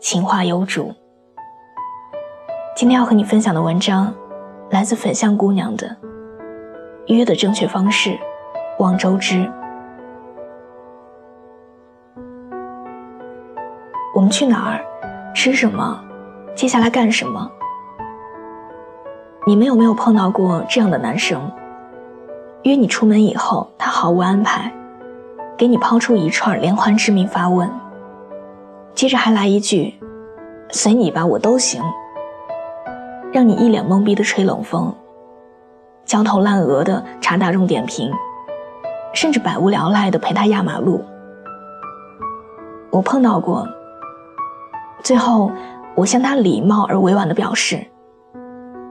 情话有主。今天要和你分享的文章，来自粉象姑娘的约的正确方式，望周知。我们去哪儿？吃什么？接下来干什么？你们有没有碰到过这样的男生？约你出门以后，他毫无安排。给你抛出一串连环致命发问，接着还来一句“随你吧，我都行”，让你一脸懵逼的吹冷风，焦头烂额的查大众点评，甚至百无聊赖的陪他压马路。我碰到过。最后，我向他礼貌而委婉的表示：“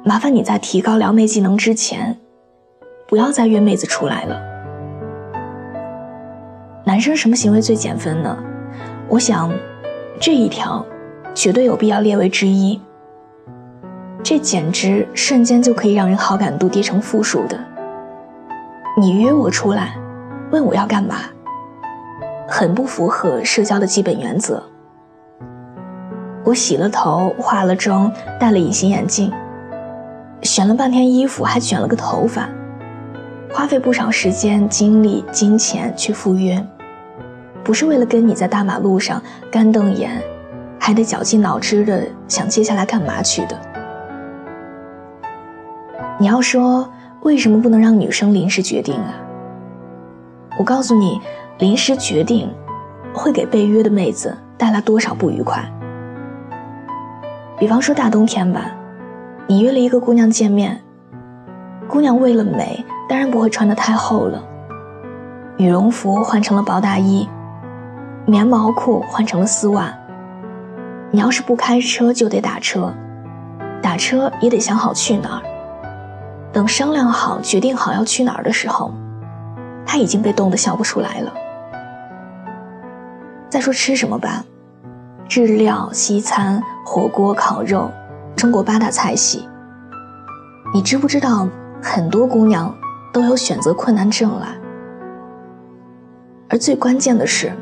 麻烦你在提高撩妹技能之前，不要再约妹子出来了。”男生什么行为最减分呢？我想，这一条绝对有必要列为之一。这简直瞬间就可以让人好感度跌成负数的。你约我出来，问我要干嘛，很不符合社交的基本原则。我洗了头，化了妆，戴了隐形眼镜，选了半天衣服，还卷了个头发，花费不少时间、精力、金钱去赴约。不是为了跟你在大马路上干瞪眼，还得绞尽脑汁的想接下来干嘛去的。你要说为什么不能让女生临时决定啊？我告诉你，临时决定会给被约的妹子带来多少不愉快。比方说大冬天吧，你约了一个姑娘见面，姑娘为了美，当然不会穿得太厚了，羽绒服换成了薄大衣。棉毛裤换成了丝袜。你要是不开车，就得打车，打车也得想好去哪儿。等商量好、决定好要去哪儿的时候，他已经被冻得笑不出来了。再说吃什么吧，日料、西餐、火锅、烤肉，中国八大菜系。你知不知道，很多姑娘都有选择困难症啊？而最关键的是。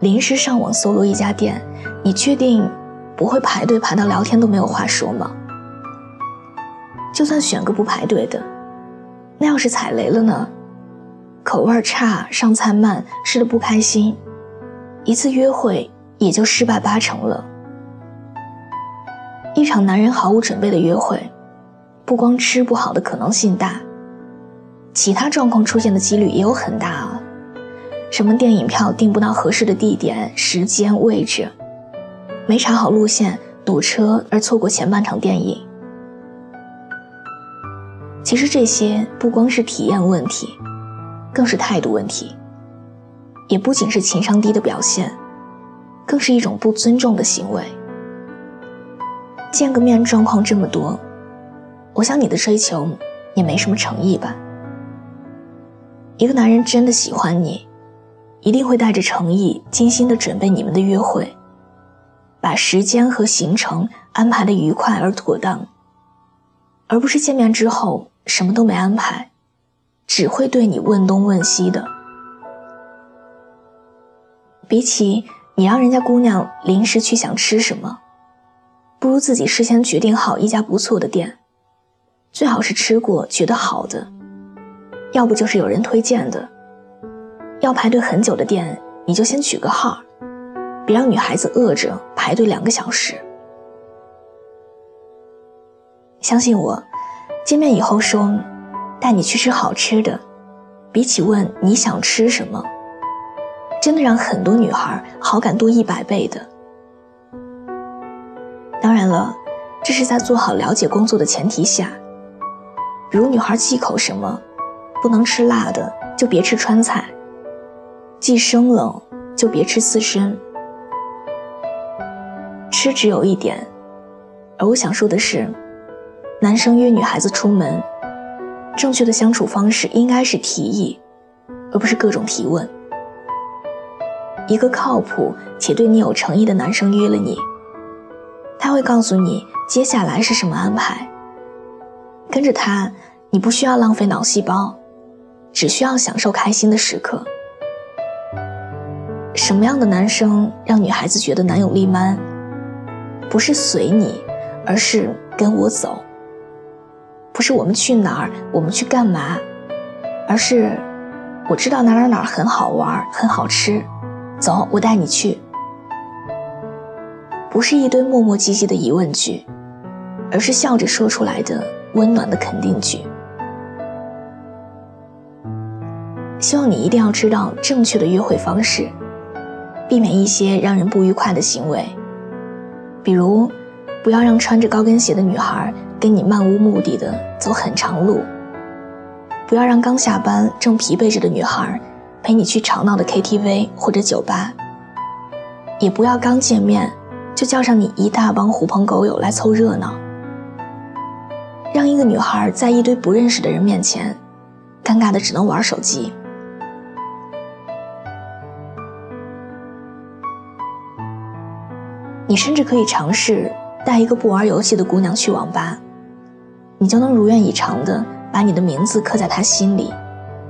临时上网搜罗一家店，你确定不会排队排到聊天都没有话说吗？就算选个不排队的，那要是踩雷了呢？口味差，上菜慢，吃的不开心，一次约会也就失败八成了。一场男人毫无准备的约会，不光吃不好的可能性大，其他状况出现的几率也有很大啊。什么电影票订不到合适的地点、时间、位置，没查好路线，堵车而错过前半场电影。其实这些不光是体验问题，更是态度问题，也不仅是情商低的表现，更是一种不尊重的行为。见个面状况这么多，我想你的追求也没什么诚意吧？一个男人真的喜欢你。一定会带着诚意，精心的准备你们的约会，把时间和行程安排的愉快而妥当，而不是见面之后什么都没安排，只会对你问东问西的。比起你让人家姑娘临时去想吃什么，不如自己事先决定好一家不错的店，最好是吃过觉得好的，要不就是有人推荐的。要排队很久的店，你就先取个号，别让女孩子饿着排队两个小时。相信我，见面以后说带你去吃好吃的，比起问你想吃什么，真的让很多女孩好感多一百倍的。当然了，这是在做好了解工作的前提下，比如女孩忌口什么，不能吃辣的就别吃川菜。既生冷就别吃刺身。吃只有一点，而我想说的是，男生约女孩子出门，正确的相处方式应该是提议，而不是各种提问。一个靠谱且对你有诚意的男生约了你，他会告诉你接下来是什么安排。跟着他，你不需要浪费脑细胞，只需要享受开心的时刻。什么样的男生让女孩子觉得男友力 man？不是随你，而是跟我走。不是我们去哪儿，我们去干嘛，而是我知道哪哪哪很好玩，很好吃，走，我带你去。不是一堆磨磨唧唧的疑问句，而是笑着说出来的温暖的肯定句。希望你一定要知道正确的约会方式。避免一些让人不愉快的行为，比如，不要让穿着高跟鞋的女孩跟你漫无目的的走很长路；不要让刚下班正疲惫着的女孩陪你去吵闹的 KTV 或者酒吧；也不要刚见面就叫上你一大帮狐朋狗友来凑热闹。让一个女孩在一堆不认识的人面前，尴尬的只能玩手机。你甚至可以尝试带一个不玩游戏的姑娘去网吧，你就能如愿以偿的把你的名字刻在她心里，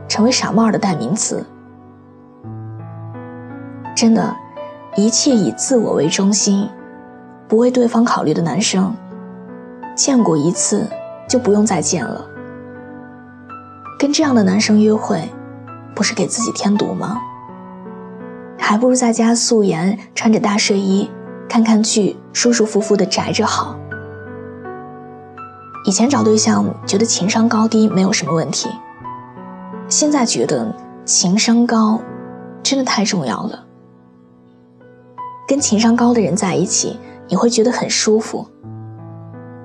成为傻帽的代名词。真的，一切以自我为中心，不为对方考虑的男生，见过一次就不用再见了。跟这样的男生约会，不是给自己添堵吗？还不如在家素颜，穿着大睡衣。看看剧，舒舒服服的宅着好。以前找对象觉得情商高低没有什么问题，现在觉得情商高真的太重要了。跟情商高的人在一起，你会觉得很舒服，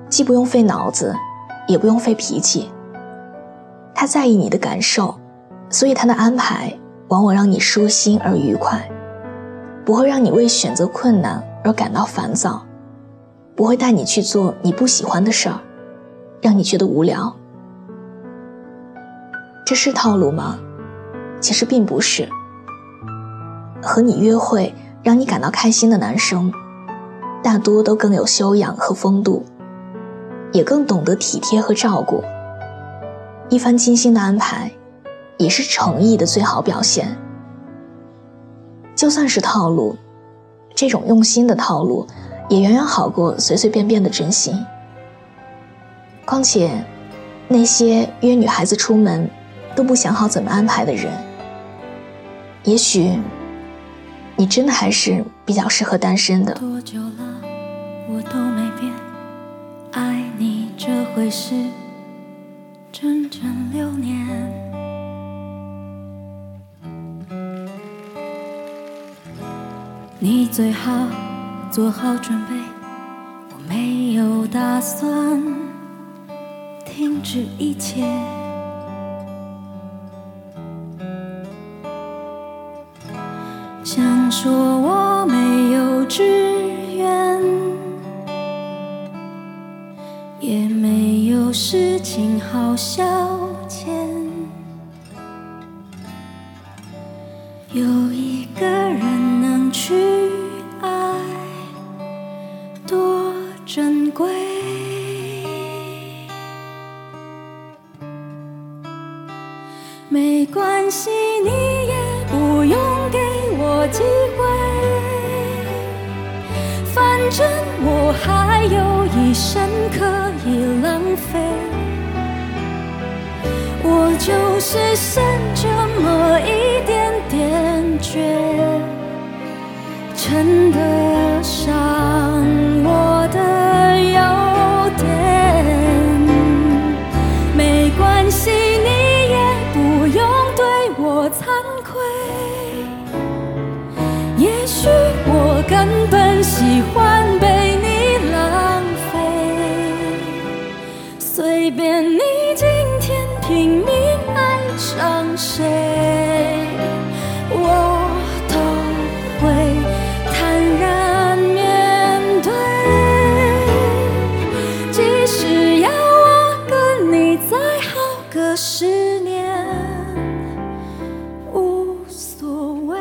既不用费脑子，也不用费脾气。他在意你的感受，所以他的安排往往让你舒心而愉快，不会让你为选择困难。而感到烦躁，不会带你去做你不喜欢的事儿，让你觉得无聊。这是套路吗？其实并不是。和你约会让你感到开心的男生，大多都更有修养和风度，也更懂得体贴和照顾。一番精心的安排，也是诚意的最好表现。就算是套路。这种用心的套路，也远远好过随随便便的真心。况且，那些约女孩子出门都不想好怎么安排的人，也许你真的还是比较适合单身的。多久了，我都没变，爱你这回事，整整六年。你最好做好准备，我没有打算停止一切。想说我没有志愿，也没有事情好笑没关系，你也不用给我机会，反正我还有一生可以浪费。我就是剩这么一点点倔。称得喜欢被你浪费随便你今天拼命爱上谁我都会坦然面对即使要我跟你再耗个十年无所谓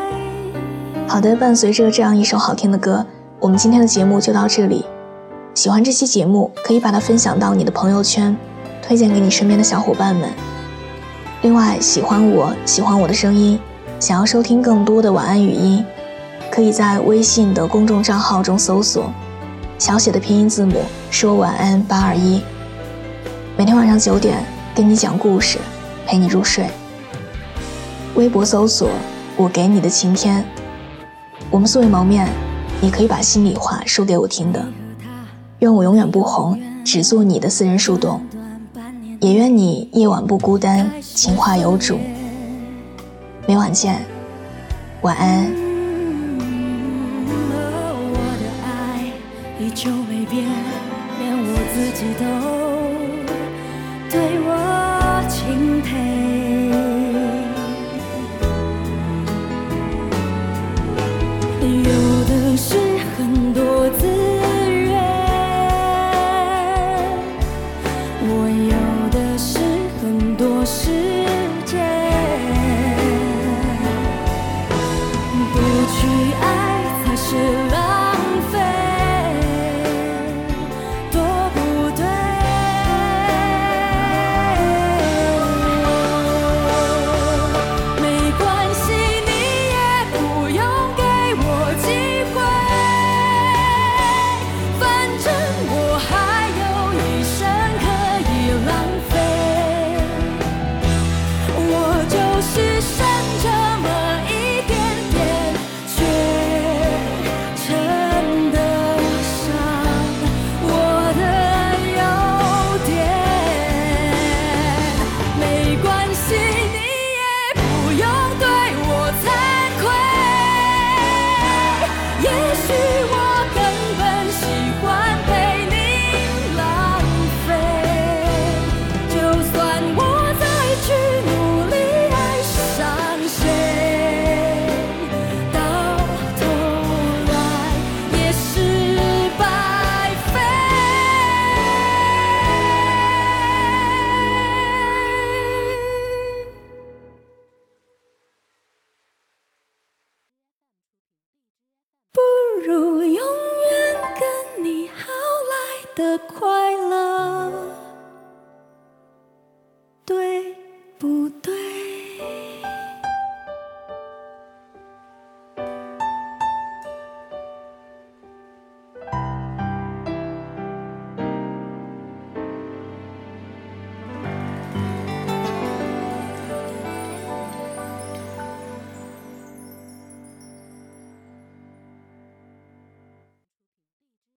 好的伴随着这样一首好听的歌我们今天的节目就到这里。喜欢这期节目，可以把它分享到你的朋友圈，推荐给你身边的小伙伴们。另外，喜欢我喜欢我的声音，想要收听更多的晚安语音，可以在微信的公众账号中搜索小写的拼音字母说晚安八二一，每天晚上九点跟你讲故事，陪你入睡。微博搜索我给你的晴天，我们素未谋面，你可以把心里话说给我听的。愿我永远不红，只做你的私人树洞。也愿你夜晚不孤单，情话有主。每晚见，晚安。依旧没变，连我自己都对我钦佩。不对。